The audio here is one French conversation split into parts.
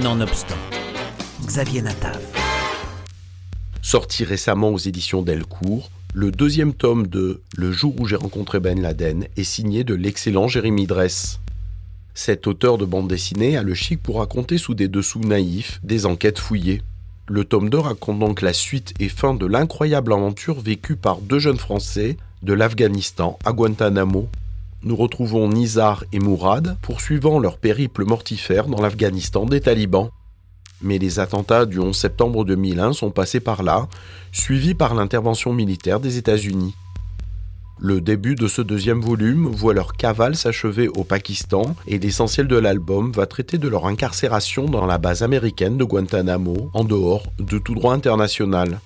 Nonobstant, Xavier Natav. Sorti récemment aux éditions Delcourt, le deuxième tome de Le jour où j'ai rencontré Ben Laden est signé de l'excellent Jérémy Dress. Cet auteur de bande dessinée a le chic pour raconter sous des dessous naïfs des enquêtes fouillées. Le tome 2 raconte donc la suite et fin de l'incroyable aventure vécue par deux jeunes Français de l'Afghanistan à Guantanamo. Nous retrouvons Nizar et Mourad poursuivant leur périple mortifère dans l'Afghanistan des talibans. Mais les attentats du 11 septembre 2001 sont passés par là, suivis par l'intervention militaire des États-Unis. Le début de ce deuxième volume voit leur cavale s'achever au Pakistan et l'essentiel de l'album va traiter de leur incarcération dans la base américaine de Guantanamo, en dehors de tout droit international.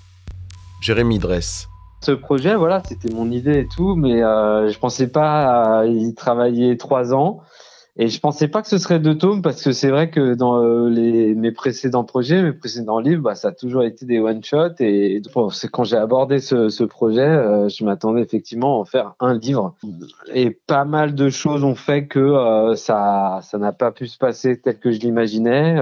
Jérémy Dress. Ce projet, voilà, c'était mon idée et tout, mais euh, je pensais pas y travailler trois ans. Et je pensais pas que ce serait deux tomes parce que c'est vrai que dans euh, les, mes précédents projets, mes précédents livres, bah, ça a toujours été des one shot. Et c'est quand j'ai abordé ce, ce projet, euh, je m'attendais effectivement à en faire un livre. Et pas mal de choses ont fait que euh, ça ça n'a pas pu se passer tel que je l'imaginais.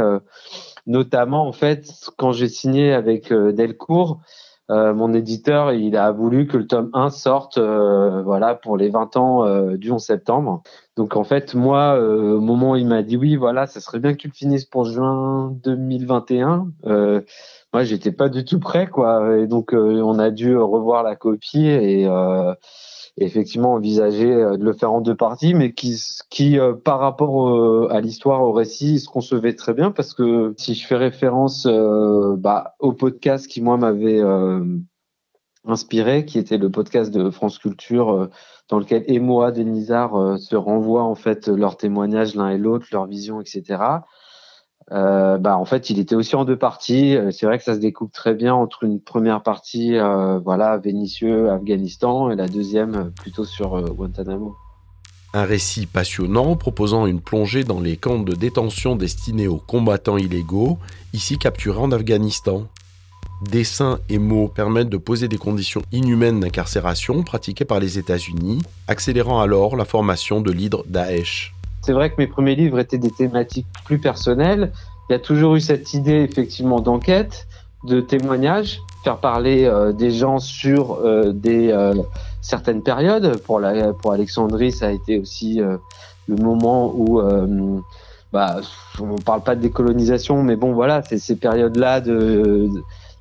notamment en fait quand j'ai signé avec Delcourt. Euh, mon éditeur, il a voulu que le tome 1 sorte euh, voilà pour les 20 ans euh, du 11 septembre. Donc en fait, moi au moment où il m'a dit oui, voilà, ça serait bien que tu le finisses pour juin 2021. moi, j'étais pas du tout prêt quoi et donc on a dû revoir la copie et effectivement envisager euh, de le faire en deux parties, mais qui, qui euh, par rapport à l'histoire, au récit, se concevait très bien parce que si je fais référence euh, bah, au podcast qui moi m'avait inspiré, qui était le podcast de France Culture, dans lequel Emoa et Nizar se renvoient en fait leurs témoignages l'un et l'autre, leur vision, etc. Euh, bah en fait il était aussi en deux parties. Euh, c'est vrai que ça se découpe très bien entre une première partie euh, voilà Vénitieux, Afghanistan et la deuxième euh, plutôt sur Guantanamo. Un récit passionnant proposant une plongée dans les camps de détention destinés aux combattants illégaux, ici capturés en Afghanistan. Dessins et mots permettent de poser des conditions inhumaines d'incarcération pratiquées par les États-Unis, accélérant alors la formation de l'hydre Daesh. C'est vrai que mes premiers livres étaient des thématiques plus personnelles. Il y a toujours eu cette idée effectivement d'enquête, de témoignage, faire parler euh, des gens sur euh, des euh, certaines périodes. Pour la, pour Alexandrie, ça a été aussi le moment où bah, on parle pas de décolonisation, mais bon voilà, c'est ces périodes-là de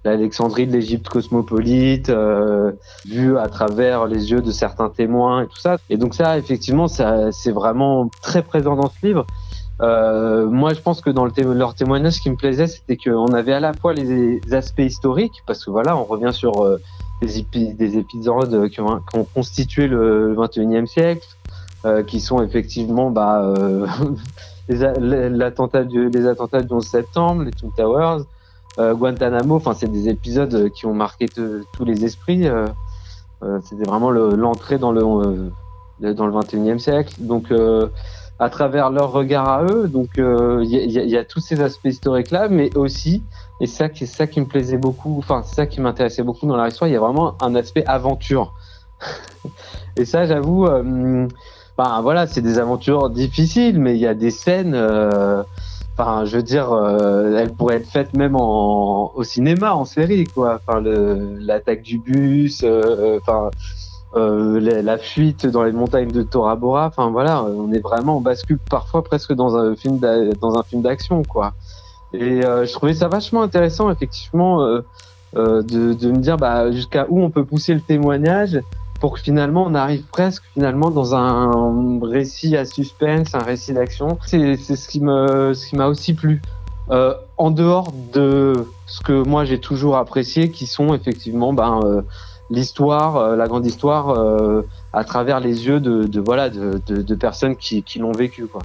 l'Alexandrie de l'Égypte cosmopolite, euh, vue à travers les yeux de certains témoins et tout ça. Et donc ça, effectivement, ça, c'est vraiment très présent dans ce livre. Euh, moi, je pense que dans le leur témoignage, ce qui me plaisait, c'était qu'on avait à la fois les, aspects historiques, parce que voilà, on revient sur euh, des, des, épisodes qui ont, qui ont, constitué le 21e siècle, euh, qui sont effectivement bah, euh, les, l'attentat du, les attentats du 11 septembre, les Twin Towers, Guantanamo, enfin c'est des épisodes qui ont marqué tous les esprits. Euh, euh, c'était vraiment l'entrée dans le dans le 21e siècle. Donc à travers leur regard à eux, donc il y, a tous ces aspects historiques là, mais aussi et ça c'est ça qui me plaisait beaucoup, enfin c'est ça qui m'intéressait beaucoup dans leur histoire. Il y a vraiment un aspect aventure. et ça, j'avoue, euh, ben, voilà, c'est des aventures difficiles, mais il y a des scènes. Euh, Enfin, je veux dire, euh, elle pourrait être faite même en, au cinéma, en série, quoi. Enfin, l'attaque du bus, euh, enfin, euh, la, fuite dans les montagnes de Tora Bora. Enfin, voilà, on est vraiment, bascule parfois presque dans un film, dans un film d'action, quoi. Et euh, je trouvais ça vachement intéressant, effectivement, euh, de, de me dire, bah, jusqu'à où on peut pousser le témoignage pour que finalement on arrive presque finalement dans un récit à suspense, un récit d'action. C'est ce qui me ce qui m'a aussi plu. Euh, en dehors de ce que moi j'ai toujours apprécié, qui sont effectivement ben, euh, l'histoire, euh, la grande histoire euh, à travers les yeux de, de voilà de, de, de, personnes qui, qui l'ont vécu quoi.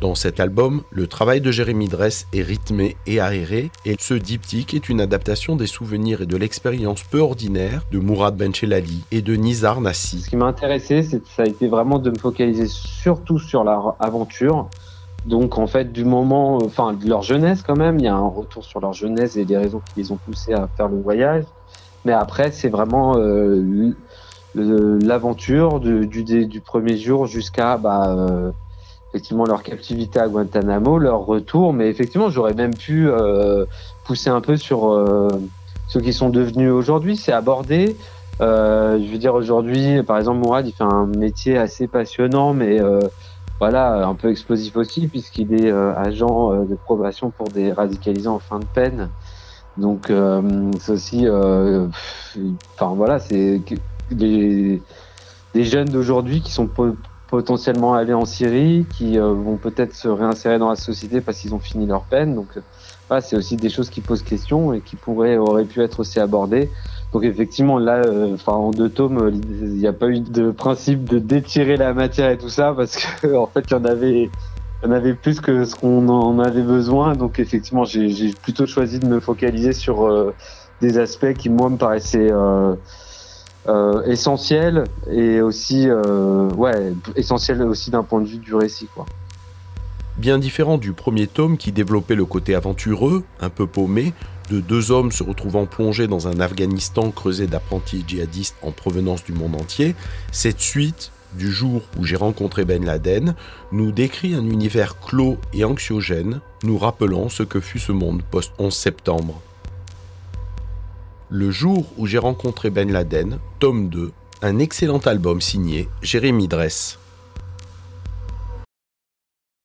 Dans cet album, le travail de Jérémy Dress est rythmé et aéré, et ce diptyque est une adaptation des souvenirs et de l'expérience peu ordinaire de Mourad Benchelali et de Nizar Nassi. Ce qui m'a intéressé, ça a été vraiment de me focaliser surtout sur leur aventure. Donc en fait, du moment, enfin de leur jeunesse quand même, il y a un retour sur leur jeunesse et les raisons qui les ont poussés à faire le voyage. Mais après, c'est vraiment euh, l'aventure du, premier jour jusqu'à bah, euh, effectivement leur captivité à Guantanamo, leur retour, mais effectivement j'aurais même pu pousser un peu sur ce qui sont devenus aujourd'hui, c'est abordé. je veux dire aujourd'hui, par exemple Mourad, il fait un métier assez passionnant, mais voilà, un peu explosif aussi, puisqu'il est agent de probation pour des radicalisants en fin de peine. Donc euh, c'est aussi, euh, enfin voilà, c'est des, des jeunes d'aujourd'hui qui sont potentiellement allés en Syrie, qui euh, vont peut-être se réinsérer dans la société parce qu'ils ont fini leur peine. Donc voilà, c'est aussi des choses qui posent question et qui pourraient auraient pu être aussi abordées. Donc effectivement là, enfin en deux tomes, il n'y a pas eu de principe de détirer la matière et tout ça parce que en fait il y en avait on avait plus que ce qu'on en avait besoin. Donc effectivement, j'ai plutôt choisi de me focaliser sur euh, des aspects qui moi me paraissaient euh, euh, essentiels et essentiels aussi d'un point de vue du récit. Bien différent du premier tome qui développait le côté aventureux, un peu paumé, de deux hommes se retrouvant plongés dans un Afghanistan creusé d'apprentis djihadistes en provenance du monde entier, cette suite du jour où j'ai rencontré Ben Laden nous décrit un univers clos et anxiogène, nous rappelant ce que fut ce monde post-11 septembre. Le jour où j'ai rencontré Ben Laden, tome 2, un excellent album signé Jérémy Dress.